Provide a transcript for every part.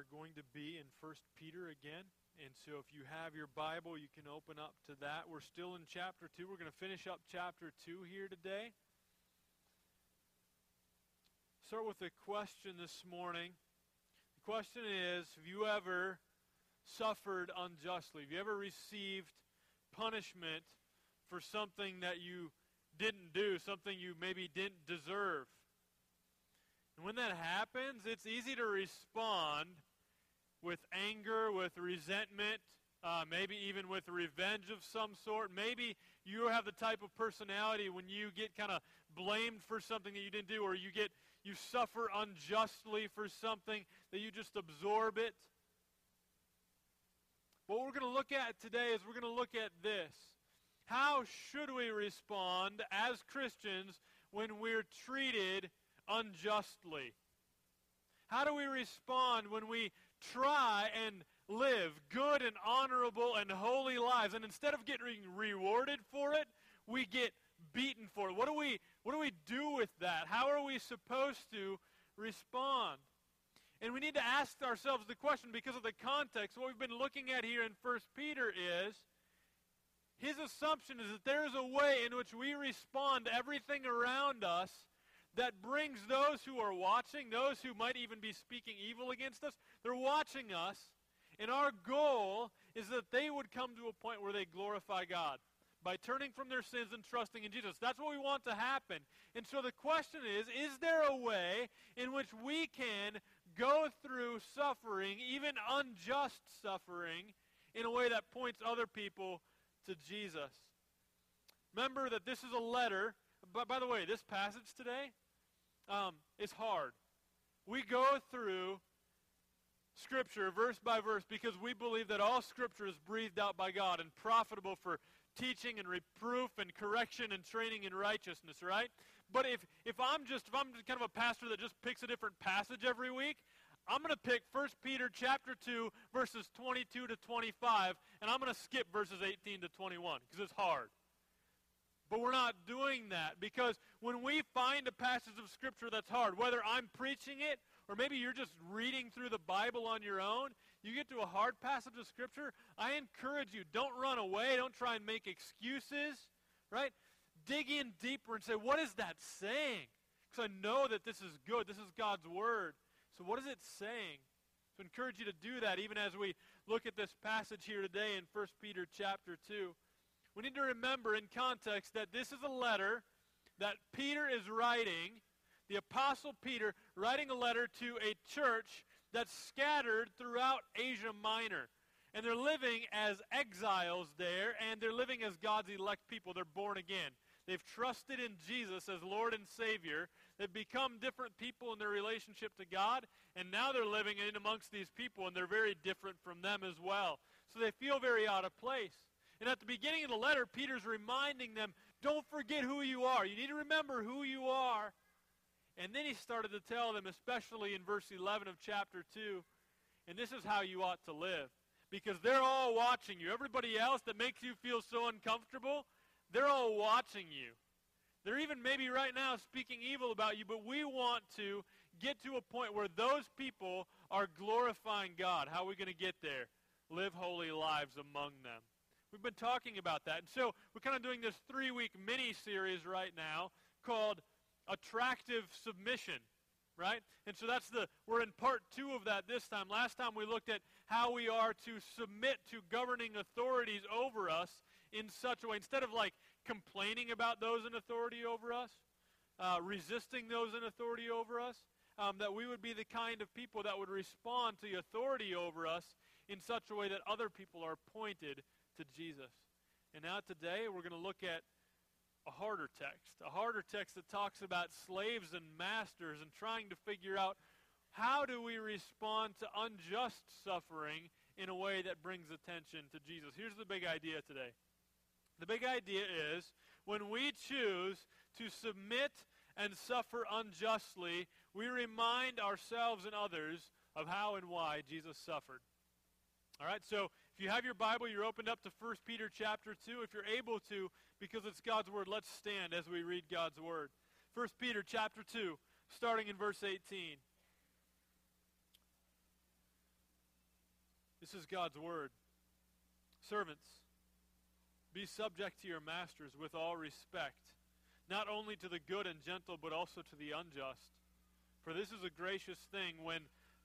are going to be in 1 Peter again. And so if you have your Bible, you can open up to that. We're still in chapter 2. We're going to finish up chapter 2 here today. Start with a question this morning. The question is Have you ever suffered unjustly? Have you ever received punishment for something that you didn't do, something you maybe didn't deserve? And when that happens, it's easy to respond with anger, with resentment, uh, maybe even with revenge of some sort. Maybe you have the type of personality when you get kind of blamed for something that you didn't do, or you get you suffer unjustly for something that you just absorb it. What we're going to look at today is we're going to look at this. How should we respond as Christians when we're treated unjustly? How do we respond when we try and live good and honorable and holy lives and instead of getting rewarded for it, we get beaten for it? What do we what do we do with that? How are we supposed to respond? And we need to ask ourselves the question because of the context. What we've been looking at here in 1 Peter is his assumption is that there is a way in which we respond to everything around us that brings those who are watching, those who might even be speaking evil against us, they're watching us. And our goal is that they would come to a point where they glorify God by turning from their sins and trusting in Jesus. That's what we want to happen. And so the question is is there a way in which we can go through suffering, even unjust suffering, in a way that points other people to Jesus? Remember that this is a letter. But by the way, this passage today, um, is hard. We go through Scripture verse by verse because we believe that all Scripture is breathed out by God and profitable for teaching and reproof and correction and training in righteousness, right? But if, if I'm just if I'm just kind of a pastor that just picks a different passage every week, I'm going to pick 1 Peter chapter 2 verses 22 to 25 and I'm going to skip verses 18 to 21 because it's hard. But we're not doing that because when we find a passage of Scripture that's hard, whether I'm preaching it or maybe you're just reading through the Bible on your own, you get to a hard passage of Scripture, I encourage you, don't run away. Don't try and make excuses, right? Dig in deeper and say, what is that saying? Because I know that this is good. This is God's Word. So what is it saying? So I encourage you to do that even as we look at this passage here today in 1 Peter chapter 2 we need to remember in context that this is a letter that Peter is writing, the Apostle Peter writing a letter to a church that's scattered throughout Asia Minor. And they're living as exiles there, and they're living as God's elect people. They're born again. They've trusted in Jesus as Lord and Savior. They've become different people in their relationship to God, and now they're living in amongst these people, and they're very different from them as well. So they feel very out of place. And at the beginning of the letter, Peter's reminding them, don't forget who you are. You need to remember who you are. And then he started to tell them, especially in verse 11 of chapter 2, and this is how you ought to live. Because they're all watching you. Everybody else that makes you feel so uncomfortable, they're all watching you. They're even maybe right now speaking evil about you, but we want to get to a point where those people are glorifying God. How are we going to get there? Live holy lives among them. We've been talking about that. And so we're kind of doing this three week mini series right now called Attractive Submission, right? And so that's the, we're in part two of that this time. Last time we looked at how we are to submit to governing authorities over us in such a way, instead of like complaining about those in authority over us, uh, resisting those in authority over us, um, that we would be the kind of people that would respond to the authority over us in such a way that other people are pointed to Jesus. And now today we're going to look at a harder text, a harder text that talks about slaves and masters and trying to figure out how do we respond to unjust suffering in a way that brings attention to Jesus. Here's the big idea today. The big idea is when we choose to submit and suffer unjustly, we remind ourselves and others of how and why Jesus suffered. All right, so if you have your Bible, you're opened up to 1 Peter chapter 2. If you're able to, because it's God's Word, let's stand as we read God's Word. 1 Peter chapter 2, starting in verse 18. This is God's word. Servants, be subject to your masters with all respect, not only to the good and gentle, but also to the unjust. For this is a gracious thing when,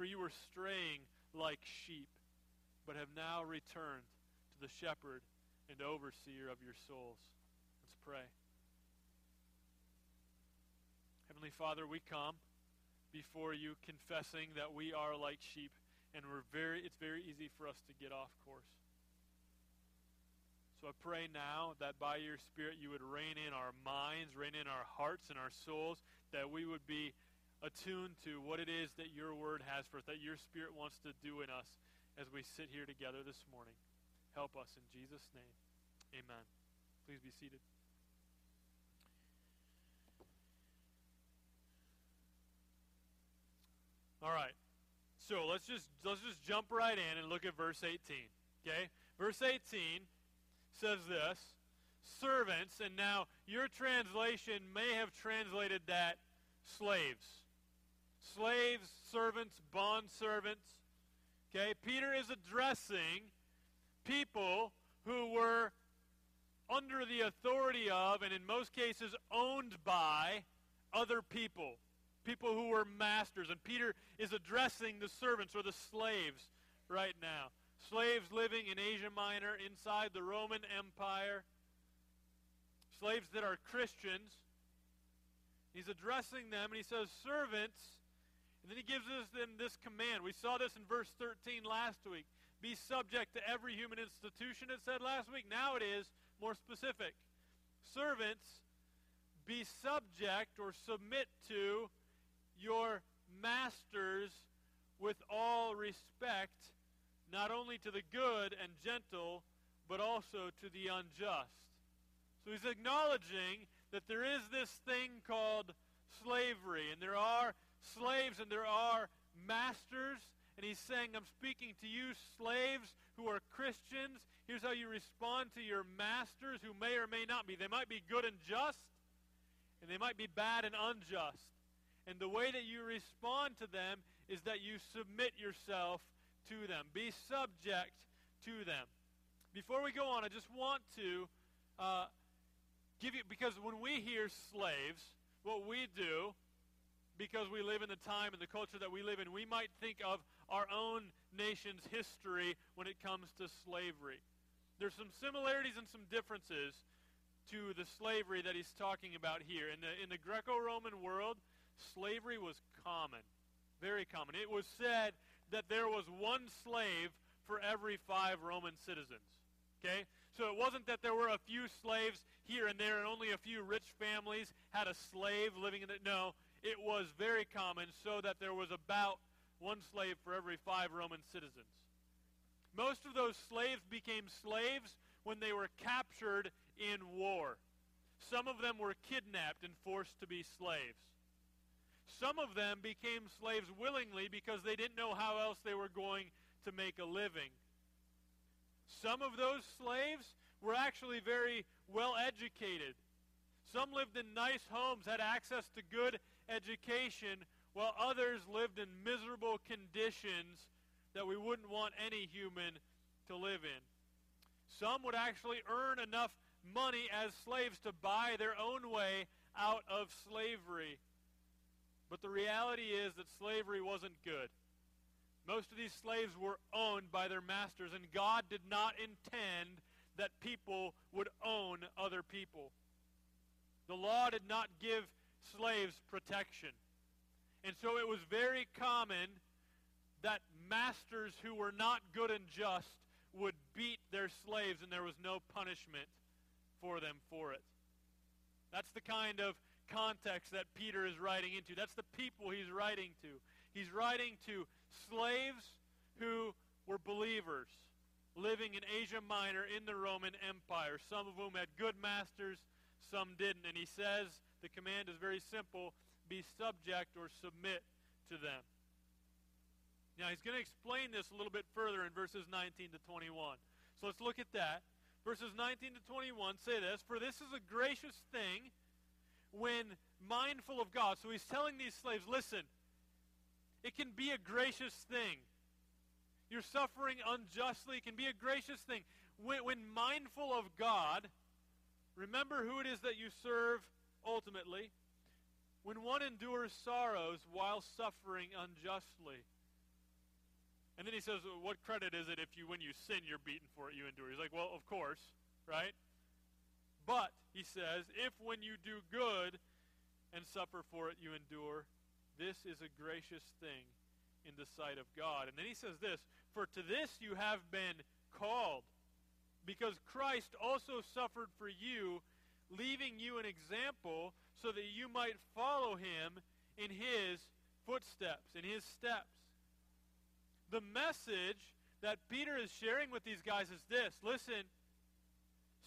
For you were straying like sheep, but have now returned to the shepherd and overseer of your souls. Let's pray. Heavenly Father, we come before you confessing that we are like sheep and we're very it's very easy for us to get off course. So I pray now that by your Spirit you would reign in our minds, reign in our hearts and our souls, that we would be attuned to what it is that your word has for us, that your Spirit wants to do in us as we sit here together this morning. Help us in Jesus' name. Amen. Please be seated. All right. So let's just let's just jump right in and look at verse 18. Okay? Verse 18 says this servants, and now your translation may have translated that slaves. Slaves, servants, bond servants. Okay, Peter is addressing people who were under the authority of, and in most cases owned by, other people. People who were masters. And Peter is addressing the servants or the slaves right now slaves living in Asia Minor inside the Roman Empire, slaves that are Christians. He's addressing them, and he says, Servants, and then he gives us then this command. We saw this in verse 13 last week. Be subject to every human institution, it said last week. Now it is more specific. Servants, be subject or submit to your masters with all respect not only to the good and gentle, but also to the unjust. So he's acknowledging that there is this thing called slavery, and there are slaves and there are masters. And he's saying, I'm speaking to you, slaves who are Christians. Here's how you respond to your masters who may or may not be. They might be good and just, and they might be bad and unjust. And the way that you respond to them is that you submit yourself to them. Be subject to them. Before we go on, I just want to uh, give you, because when we hear slaves, what we do, because we live in the time and the culture that we live in, we might think of our own nation's history when it comes to slavery. There's some similarities and some differences to the slavery that he's talking about here. In the, in the Greco-Roman world, slavery was common, very common. It was said that there was one slave for every five Roman citizens. Okay? So it wasn't that there were a few slaves here and there and only a few rich families had a slave living in it. No, it was very common so that there was about one slave for every five Roman citizens. Most of those slaves became slaves when they were captured in war. Some of them were kidnapped and forced to be slaves. Some of them became slaves willingly because they didn't know how else they were going to make a living. Some of those slaves were actually very well educated. Some lived in nice homes, had access to good education, while others lived in miserable conditions that we wouldn't want any human to live in. Some would actually earn enough money as slaves to buy their own way out of slavery. But the reality is that slavery wasn't good. Most of these slaves were owned by their masters, and God did not intend that people would own other people. The law did not give slaves protection. And so it was very common that masters who were not good and just would beat their slaves, and there was no punishment for them for it. That's the kind of context that Peter is writing into. That's the people he's writing to. He's writing to slaves who were believers living in Asia Minor in the Roman Empire, some of whom had good masters, some didn't. And he says the command is very simple be subject or submit to them. Now, he's going to explain this a little bit further in verses 19 to 21. So let's look at that. Verses 19 to 21 say this For this is a gracious thing when mindful of God. So he's telling these slaves, listen, it can be a gracious thing. You're suffering unjustly. Can be a gracious thing. When, when mindful of God, remember who it is that you serve ultimately. When one endures sorrows while suffering unjustly. And then he says, well, what credit is it if you, when you sin, you're beaten for it, you endure? He's like, well, of course, right? But, he says, if when you do good and suffer for it, you endure, this is a gracious thing in the sight of God. And then he says this, for to this you have been called, because Christ also suffered for you, leaving you an example so that you might follow him in his footsteps, in his steps. The message that Peter is sharing with these guys is this listen,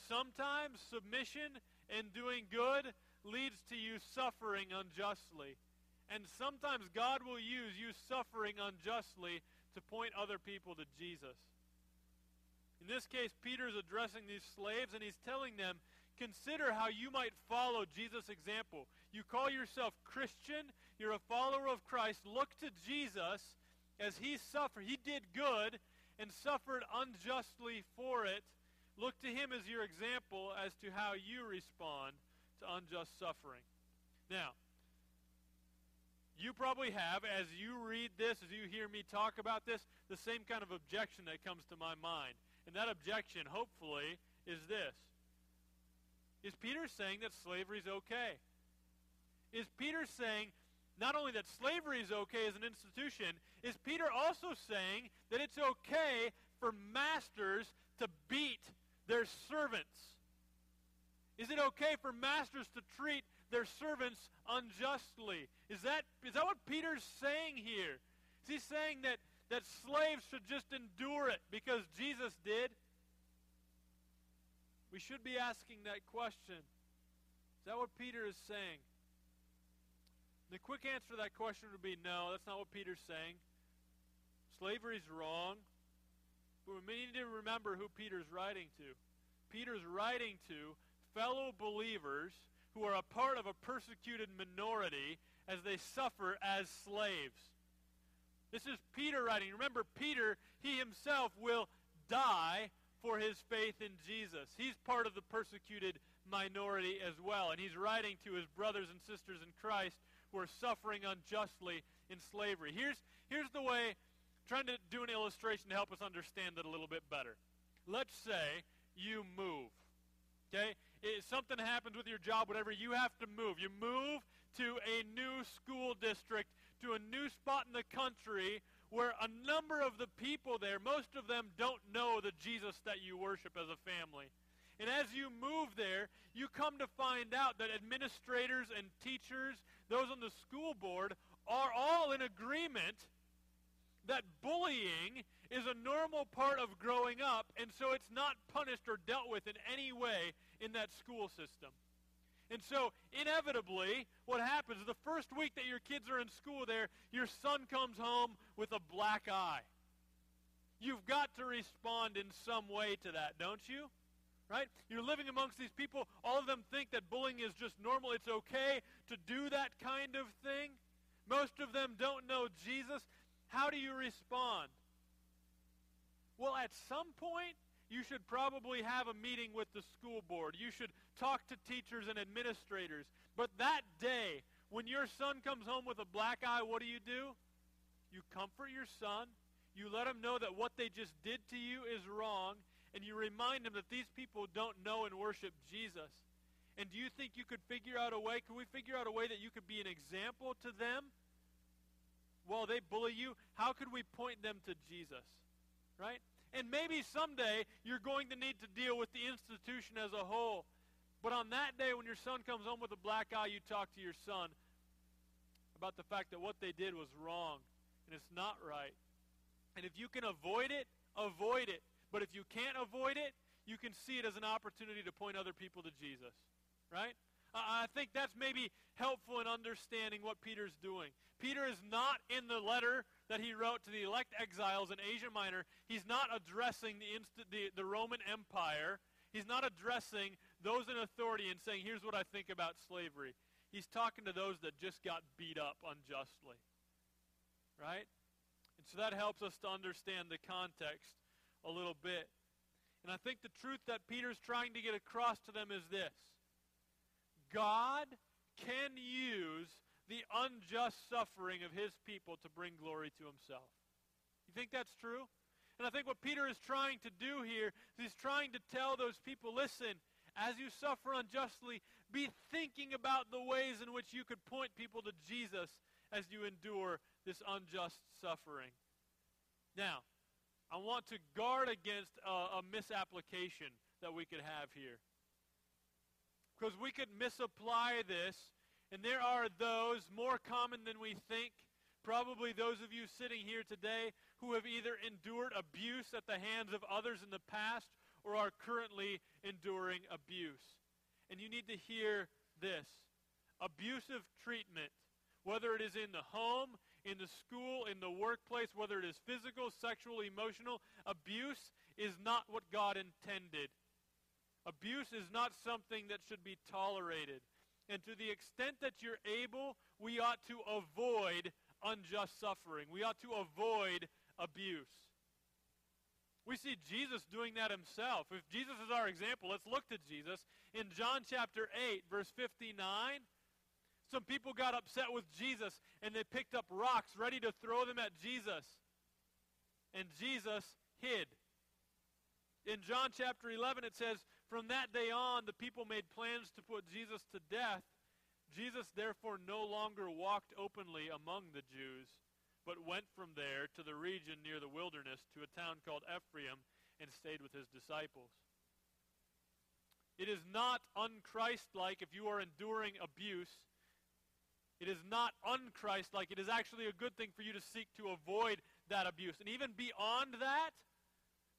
sometimes submission and doing good leads to you suffering unjustly. And sometimes God will use you suffering unjustly to point other people to Jesus. In this case, Peter is addressing these slaves and he's telling them, consider how you might follow Jesus' example. You call yourself Christian, you're a follower of Christ. Look to Jesus as he suffered. He did good and suffered unjustly for it. Look to him as your example as to how you respond to unjust suffering. Now, you probably have, as you read this, as you hear me talk about this, the same kind of objection that comes to my mind. And that objection, hopefully, is this Is Peter saying that slavery is okay? Is Peter saying not only that slavery is okay as an institution, is Peter also saying that it's okay for masters to beat their servants? Is it okay for masters to treat their servants unjustly? Is that, is that what Peter's saying here? Is he saying that, that slaves should just endure it because Jesus? We should be asking that question. Is that what Peter is saying? The quick answer to that question would be no, that's not what Peter's saying. Slavery is wrong. But we need to remember who Peter's writing to. Peter's writing to fellow believers who are a part of a persecuted minority as they suffer as slaves. This is Peter writing. Remember, Peter, he himself will die for his faith in Jesus. He's part of the persecuted minority as well. And he's writing to his brothers and sisters in Christ who are suffering unjustly in slavery. Here's, here's the way, trying to do an illustration to help us understand it a little bit better. Let's say you move. Okay? If something happens with your job, whatever, you have to move. You move to a new school district, to a new spot in the country where a number of the people there, most of them don't know the Jesus that you worship as a family. And as you move there, you come to find out that administrators and teachers, those on the school board, are all in agreement that bullying is a normal part of growing up, and so it's not punished or dealt with in any way in that school system. And so, inevitably, what happens the first week that your kids are in school there, your son comes home with a black eye. You've got to respond in some way to that, don't you? right? You're living amongst these people. All of them think that bullying is just normal. It's okay to do that kind of thing. Most of them don't know Jesus. How do you respond? Well, at some point, you should probably have a meeting with the school board. You should talk to teachers and administrators. But that day, when your son comes home with a black eye, what do you do? You comfort your son. You let them know that what they just did to you is wrong, and you remind them that these people don't know and worship Jesus. And do you think you could figure out a way? Can we figure out a way that you could be an example to them while they bully you? How could we point them to Jesus? Right? And maybe someday you're going to need to deal with the institution as a whole. But on that day when your son comes home with a black eye, you talk to your son about the fact that what they did was wrong and it's not right. And if you can avoid it, avoid it. But if you can't avoid it, you can see it as an opportunity to point other people to Jesus. Right? I think that's maybe helpful in understanding what Peter's doing. Peter is not in the letter that he wrote to the elect exiles in Asia Minor. He's not addressing the, inst- the, the Roman Empire. He's not addressing those in authority and saying, here's what I think about slavery. He's talking to those that just got beat up unjustly. Right? And so that helps us to understand the context a little bit. And I think the truth that Peter's trying to get across to them is this God can use the unjust suffering of his people to bring glory to himself. You think that's true? And I think what Peter is trying to do here is he's trying to tell those people listen, as you suffer unjustly, be thinking about the ways in which you could point people to Jesus as you endure this unjust suffering. Now, I want to guard against a, a misapplication that we could have here. Because we could misapply this, and there are those more common than we think, probably those of you sitting here today who have either endured abuse at the hands of others in the past or are currently enduring abuse. And you need to hear this abusive treatment whether it is in the home, in the school, in the workplace, whether it is physical, sexual, emotional, abuse is not what God intended. Abuse is not something that should be tolerated. And to the extent that you're able, we ought to avoid unjust suffering. We ought to avoid abuse. We see Jesus doing that himself. If Jesus is our example, let's look to Jesus. In John chapter 8, verse 59, some people got upset with Jesus and they picked up rocks ready to throw them at Jesus. And Jesus hid. In John chapter 11, it says, From that day on, the people made plans to put Jesus to death. Jesus therefore no longer walked openly among the Jews, but went from there to the region near the wilderness to a town called Ephraim and stayed with his disciples. It is not unchristlike if you are enduring abuse it is not unchristlike. It is actually a good thing for you to seek to avoid that abuse. And even beyond that,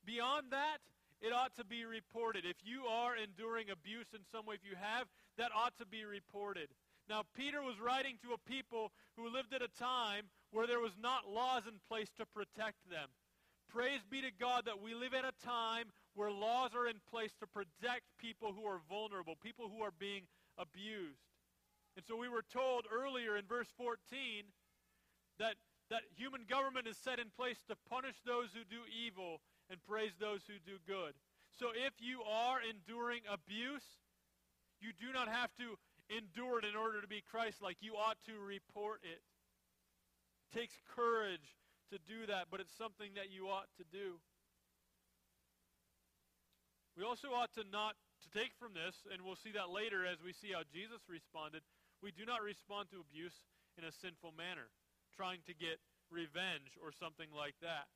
beyond that, it ought to be reported. If you are enduring abuse in some way, if you have, that ought to be reported. Now, Peter was writing to a people who lived at a time where there was not laws in place to protect them. Praise be to God that we live at a time where laws are in place to protect people who are vulnerable, people who are being abused. And so we were told earlier in verse 14 that, that human government is set in place to punish those who do evil and praise those who do good. So if you are enduring abuse, you do not have to endure it in order to be Christ-like. You ought to report it. It takes courage to do that, but it's something that you ought to do. We also ought to not to take from this, and we'll see that later as we see how Jesus responded, we do not respond to abuse in a sinful manner, trying to get revenge or something like that.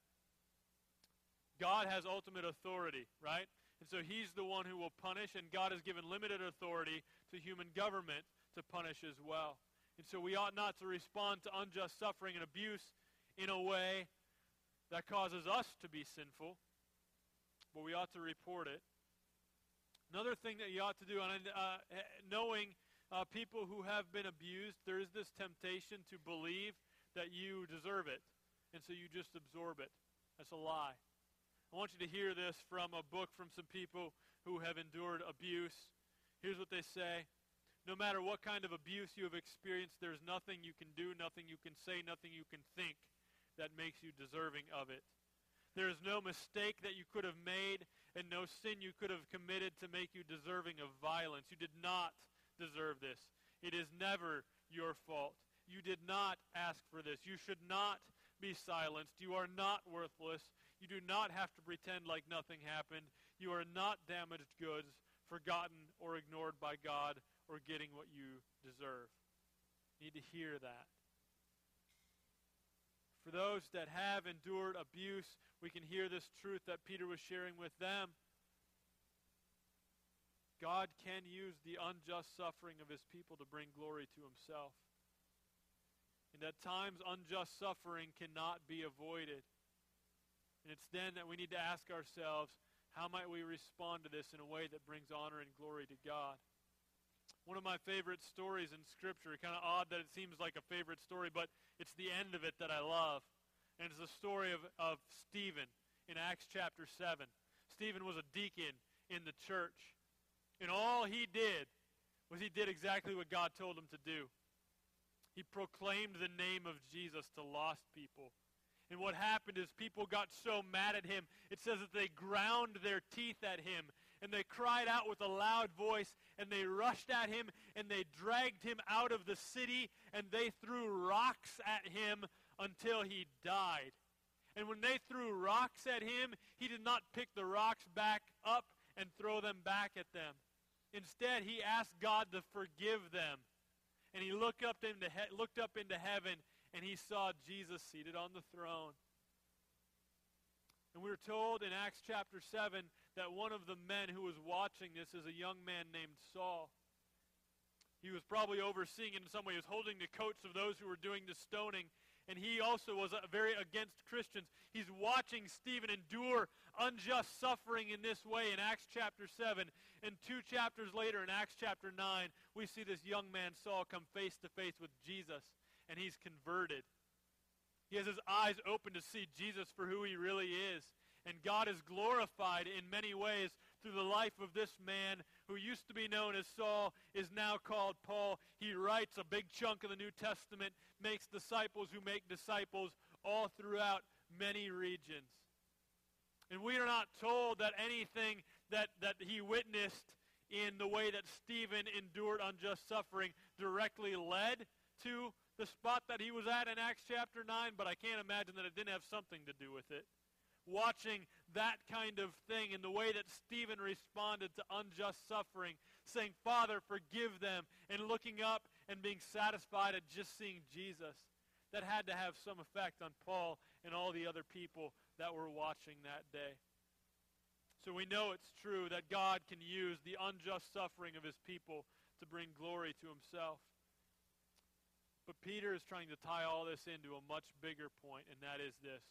God has ultimate authority, right? And so he's the one who will punish, and God has given limited authority to human government to punish as well. And so we ought not to respond to unjust suffering and abuse in a way that causes us to be sinful, but we ought to report it. Another thing that you ought to do, and uh, knowing uh, people who have been abused, there is this temptation to believe that you deserve it, and so you just absorb it. That's a lie. I want you to hear this from a book from some people who have endured abuse. Here's what they say. No matter what kind of abuse you have experienced, there's nothing you can do, nothing you can say, nothing you can think that makes you deserving of it. There is no mistake that you could have made and no sin you could have committed to make you deserving of violence. You did not deserve this. It is never your fault. You did not ask for this. You should not be silenced. You are not worthless. You do not have to pretend like nothing happened. You are not damaged goods, forgotten or ignored by God, or getting what you deserve. You need to hear that. For those that have endured abuse, we can hear this truth that Peter was sharing with them. God can use the unjust suffering of his people to bring glory to himself. And at times, unjust suffering cannot be avoided. And it's then that we need to ask ourselves, how might we respond to this in a way that brings honor and glory to God? One of my favorite stories in Scripture, kind of odd that it seems like a favorite story, but it's the end of it that I love. And it's the story of, of Stephen in Acts chapter 7. Stephen was a deacon in the church. And all he did was he did exactly what God told him to do. He proclaimed the name of Jesus to lost people. And what happened is people got so mad at him, it says that they ground their teeth at him. And they cried out with a loud voice, and they rushed at him, and they dragged him out of the city, and they threw rocks at him until he died. And when they threw rocks at him, he did not pick the rocks back up and throw them back at them. Instead, he asked God to forgive them. And he looked up into, he- looked up into heaven and he saw Jesus seated on the throne. And we are told in Acts chapter 7 that one of the men who was watching this is a young man named Saul. He was probably overseeing in some way. He was holding the coats of those who were doing the stoning and he also was uh, very against Christians. He's watching Stephen endure unjust suffering in this way in Acts chapter 7. And two chapters later, in Acts chapter 9, we see this young man, Saul, come face to face with Jesus, and he's converted. He has his eyes open to see Jesus for who he really is. And God is glorified in many ways through the life of this man who used to be known as Saul, is now called Paul. He writes a big chunk of the New Testament, makes disciples who make disciples all throughout many regions. And we are not told that anything that, that he witnessed in the way that Stephen endured unjust suffering directly led to the spot that he was at in Acts chapter 9, but I can't imagine that it didn't have something to do with it watching that kind of thing and the way that Stephen responded to unjust suffering, saying, Father, forgive them, and looking up and being satisfied at just seeing Jesus. That had to have some effect on Paul and all the other people that were watching that day. So we know it's true that God can use the unjust suffering of his people to bring glory to himself. But Peter is trying to tie all this into a much bigger point, and that is this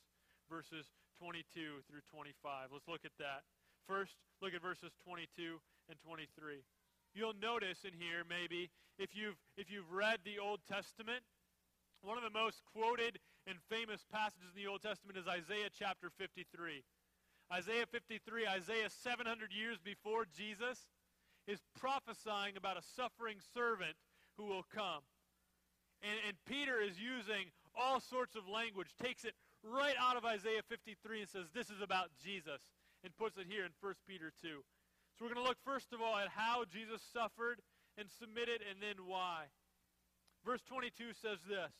verses 22 through 25. Let's look at that. First, look at verses 22 and 23. You'll notice in here maybe if you've if you've read the Old Testament, one of the most quoted and famous passages in the Old Testament is Isaiah chapter 53. Isaiah 53, Isaiah 700 years before Jesus, is prophesying about a suffering servant who will come. And, and Peter is using all sorts of language, takes it right out of Isaiah 53 and says, This is about Jesus, and puts it here in 1 Peter 2. So we're going to look first of all at how Jesus suffered and submitted, and then why. Verse 22 says this.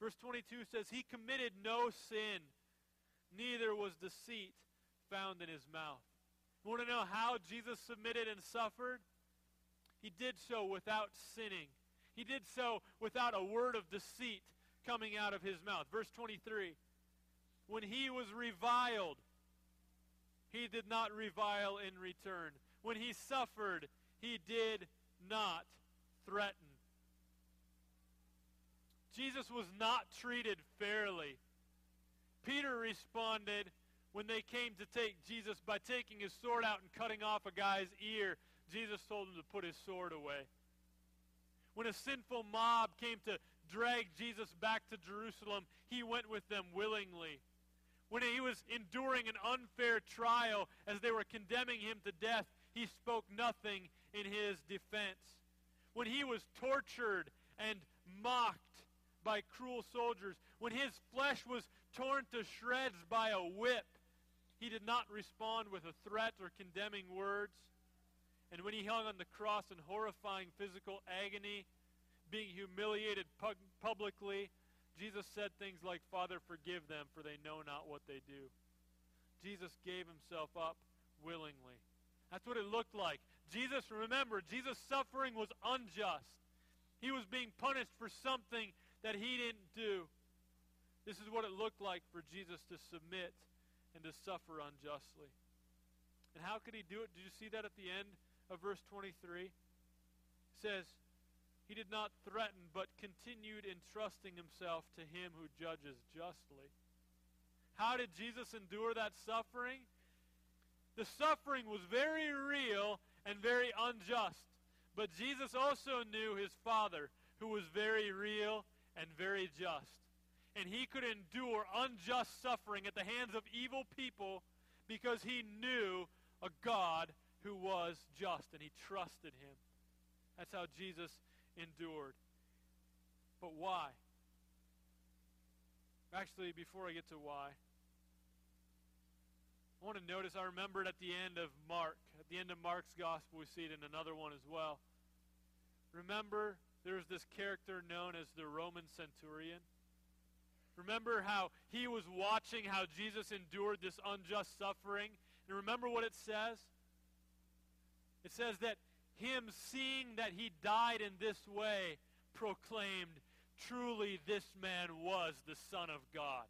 Verse 22 says, He committed no sin, neither was deceit found in his mouth. Want to know how Jesus submitted and suffered? He did so without sinning. He did so without a word of deceit coming out of his mouth. Verse 23 when he was reviled, he did not revile in return. When he suffered, he did not threaten. Jesus was not treated fairly. Peter responded when they came to take Jesus by taking his sword out and cutting off a guy's ear. Jesus told him to put his sword away. When a sinful mob came to drag Jesus back to Jerusalem, he went with them willingly when he was enduring an unfair trial as they were condemning him to death, he spoke nothing in his defense. When he was tortured and mocked by cruel soldiers, when his flesh was torn to shreds by a whip, he did not respond with a threat or condemning words. And when he hung on the cross in horrifying physical agony, being humiliated pu- publicly, Jesus said things like, Father, forgive them, for they know not what they do. Jesus gave himself up willingly. That's what it looked like. Jesus, remember, Jesus' suffering was unjust. He was being punished for something that he didn't do. This is what it looked like for Jesus to submit and to suffer unjustly. And how could he do it? Did you see that at the end of verse 23? It says, He did not threaten, but continued entrusting himself to him who judges justly. How did Jesus endure that suffering? The suffering was very real and very unjust. But Jesus also knew his Father, who was very real and very just. And he could endure unjust suffering at the hands of evil people because he knew a God who was just and he trusted him. That's how Jesus endured. But why? Actually, before I get to why, I want to notice, I remembered at the end of Mark, at the end of Mark's gospel, we see it in another one as well. Remember, there's this character known as the Roman centurion. Remember how he was watching how Jesus endured this unjust suffering? And remember what it says? It says that him seeing that he died in this way proclaimed, truly this man was the Son of God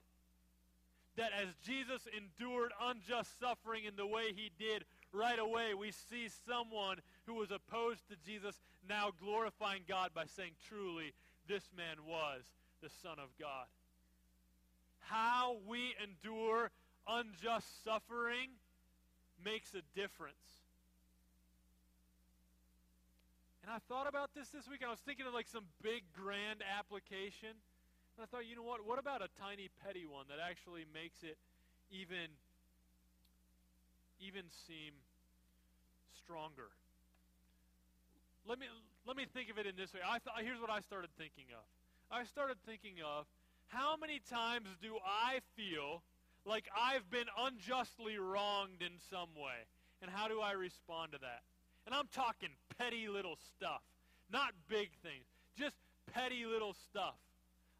that as Jesus endured unjust suffering in the way he did, right away we see someone who was opposed to Jesus now glorifying God by saying, truly, this man was the Son of God. How we endure unjust suffering makes a difference. And I thought about this this week, and I was thinking of like some big, grand application. And I thought, you know what? What about a tiny, petty one that actually makes it even, even seem stronger? Let me, let me think of it in this way. I th- here's what I started thinking of. I started thinking of how many times do I feel like I've been unjustly wronged in some way? And how do I respond to that? And I'm talking petty little stuff, not big things, just petty little stuff.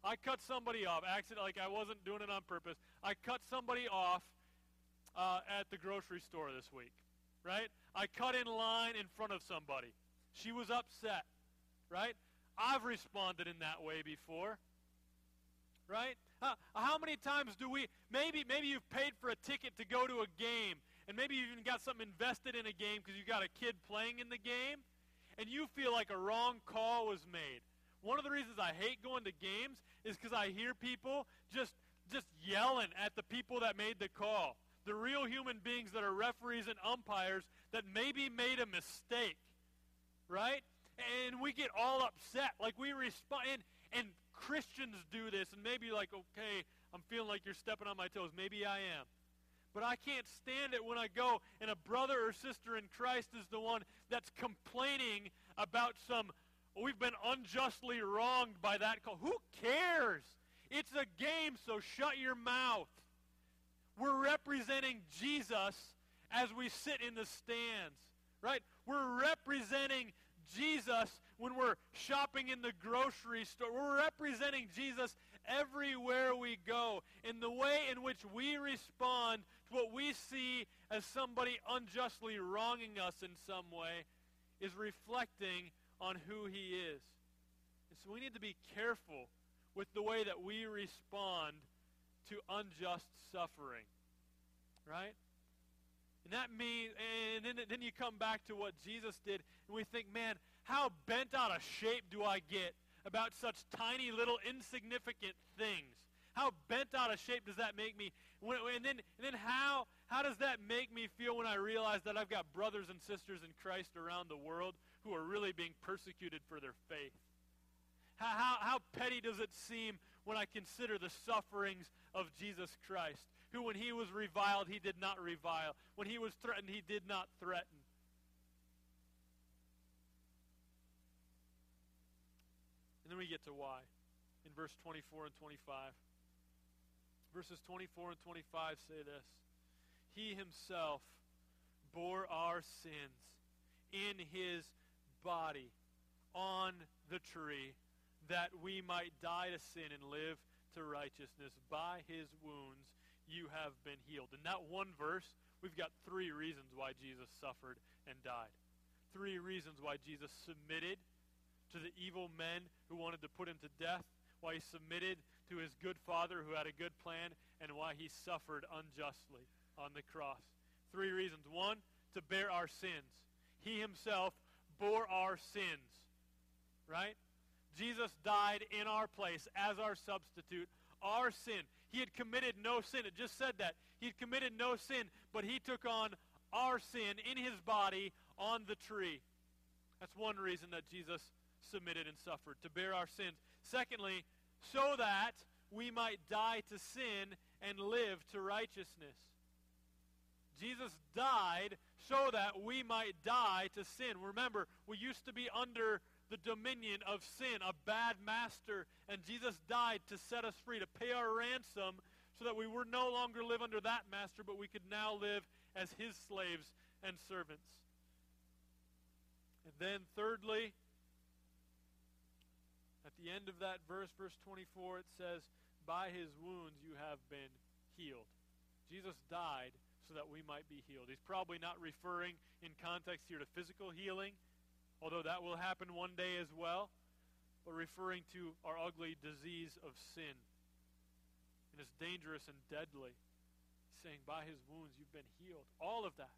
I cut somebody off, accident, like I wasn't doing it on purpose. I cut somebody off uh, at the grocery store this week, right? I cut in line in front of somebody. She was upset, right? I've responded in that way before, right? Uh, how many times do we, maybe, maybe you've paid for a ticket to go to a game, and maybe you even got something invested in a game because you got a kid playing in the game, and you feel like a wrong call was made. One of the reasons I hate going to games is because I hear people just just yelling at the people that made the call. The real human beings that are referees and umpires that maybe made a mistake. Right? And we get all upset. Like we respond and, and Christians do this and maybe like, okay, I'm feeling like you're stepping on my toes. Maybe I am. But I can't stand it when I go and a brother or sister in Christ is the one that's complaining about some we've been unjustly wronged by that call. Who cares? It's a game, so shut your mouth. We're representing Jesus as we sit in the stands, right? We're representing Jesus when we're shopping in the grocery store. We're representing Jesus everywhere we go. In the way in which we respond what we see as somebody unjustly wronging us in some way is reflecting on who he is. And so we need to be careful with the way that we respond to unjust suffering. Right? And that means, and then, then you come back to what Jesus did, and we think, man, how bent out of shape do I get about such tiny little insignificant things? How bent out of shape does that make me? and then, and then how, how does that make me feel when I realize that I've got brothers and sisters in Christ around the world who are really being persecuted for their faith? How, how, how petty does it seem when I consider the sufferings of Jesus Christ, who when he was reviled, he did not revile. When he was threatened, he did not threaten. And then we get to why in verse 24 and 25. Verses 24 and 25 say this He himself bore our sins in his body on the tree that we might die to sin and live to righteousness. By his wounds you have been healed. In that one verse, we've got three reasons why Jesus suffered and died. Three reasons why Jesus submitted to the evil men who wanted to put him to death, why he submitted to his good father who had a good plan, and why he suffered unjustly on the cross. Three reasons. One, to bear our sins. He himself bore our sins. Right? Jesus died in our place as our substitute. Our sin. He had committed no sin. It just said that. He had committed no sin, but he took on our sin in his body on the tree. That's one reason that Jesus submitted and suffered, to bear our sins. Secondly, so that we might die to sin and live to righteousness. Jesus died so that we might die to sin. Remember, we used to be under the dominion of sin, a bad master, and Jesus died to set us free, to pay our ransom so that we would no longer live under that master, but we could now live as his slaves and servants. And then, thirdly, the end of that verse, verse 24, it says, By his wounds you have been healed. Jesus died so that we might be healed. He's probably not referring in context here to physical healing, although that will happen one day as well, but referring to our ugly disease of sin. And it's dangerous and deadly. He's saying, by his wounds you've been healed. All of that.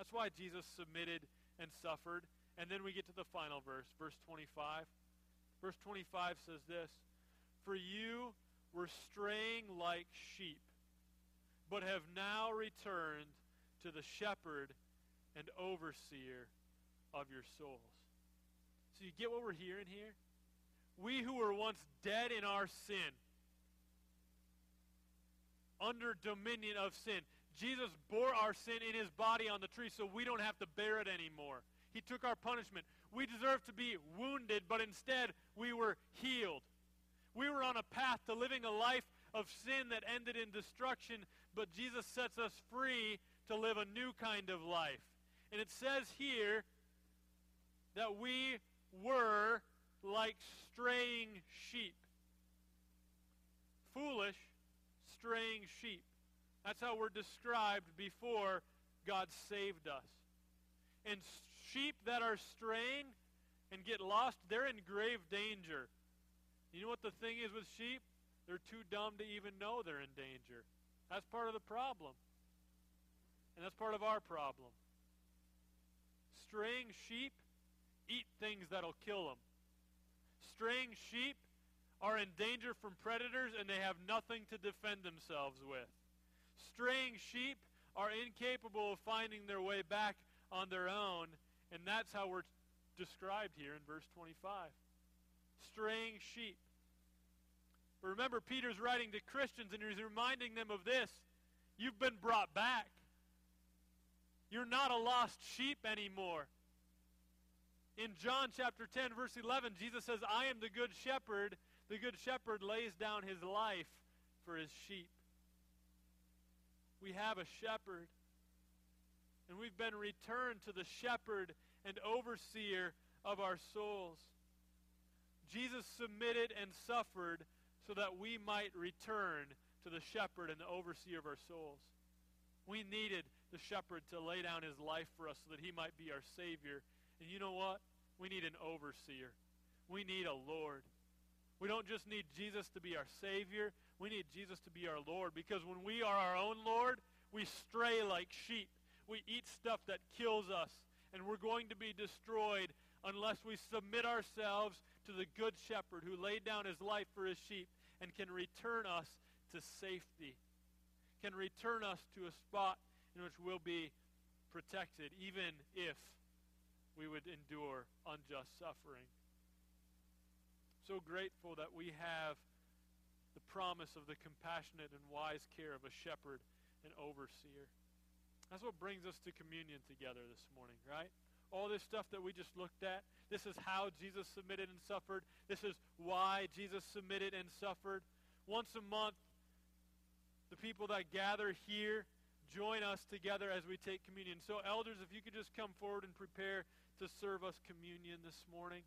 That's why Jesus submitted and suffered. And then we get to the final verse, verse 25. Verse 25 says this For you were straying like sheep but have now returned to the shepherd and overseer of your souls. So you get what we're hearing here? We who were once dead in our sin, under dominion of sin, Jesus bore our sin in his body on the tree so we don't have to bear it anymore. He took our punishment. We deserved to be wounded, but instead we were healed. We were on a path to living a life of sin that ended in destruction, but Jesus sets us free to live a new kind of life. And it says here that we were like straying sheep. Foolish, straying sheep. That's how we're described before God saved us. And sheep that are straying and get lost, they're in grave danger. You know what the thing is with sheep? They're too dumb to even know they're in danger. That's part of the problem. And that's part of our problem. Straying sheep eat things that'll kill them. Straying sheep are in danger from predators and they have nothing to defend themselves with. Straying sheep are incapable of finding their way back on their own, and that's how we're described here in verse 25. Straying sheep. But remember, Peter's writing to Christians and he's reminding them of this. You've been brought back. You're not a lost sheep anymore. In John chapter 10, verse 11, Jesus says, I am the good shepherd. The good shepherd lays down his life for his sheep. We have a shepherd. And we've been returned to the shepherd and overseer of our souls. Jesus submitted and suffered so that we might return to the shepherd and the overseer of our souls. We needed the shepherd to lay down his life for us so that he might be our Savior. And you know what? We need an overseer. We need a Lord. We don't just need Jesus to be our Savior. We need Jesus to be our Lord because when we are our own Lord, we stray like sheep. We eat stuff that kills us, and we're going to be destroyed unless we submit ourselves to the good shepherd who laid down his life for his sheep and can return us to safety, can return us to a spot in which we'll be protected, even if we would endure unjust suffering. So grateful that we have the promise of the compassionate and wise care of a shepherd and overseer. That's what brings us to communion together this morning, right? all this stuff that we just looked at. This is how Jesus submitted and suffered. This is why Jesus submitted and suffered. Once a month, the people that gather here join us together as we take communion. So, elders, if you could just come forward and prepare to serve us communion this morning.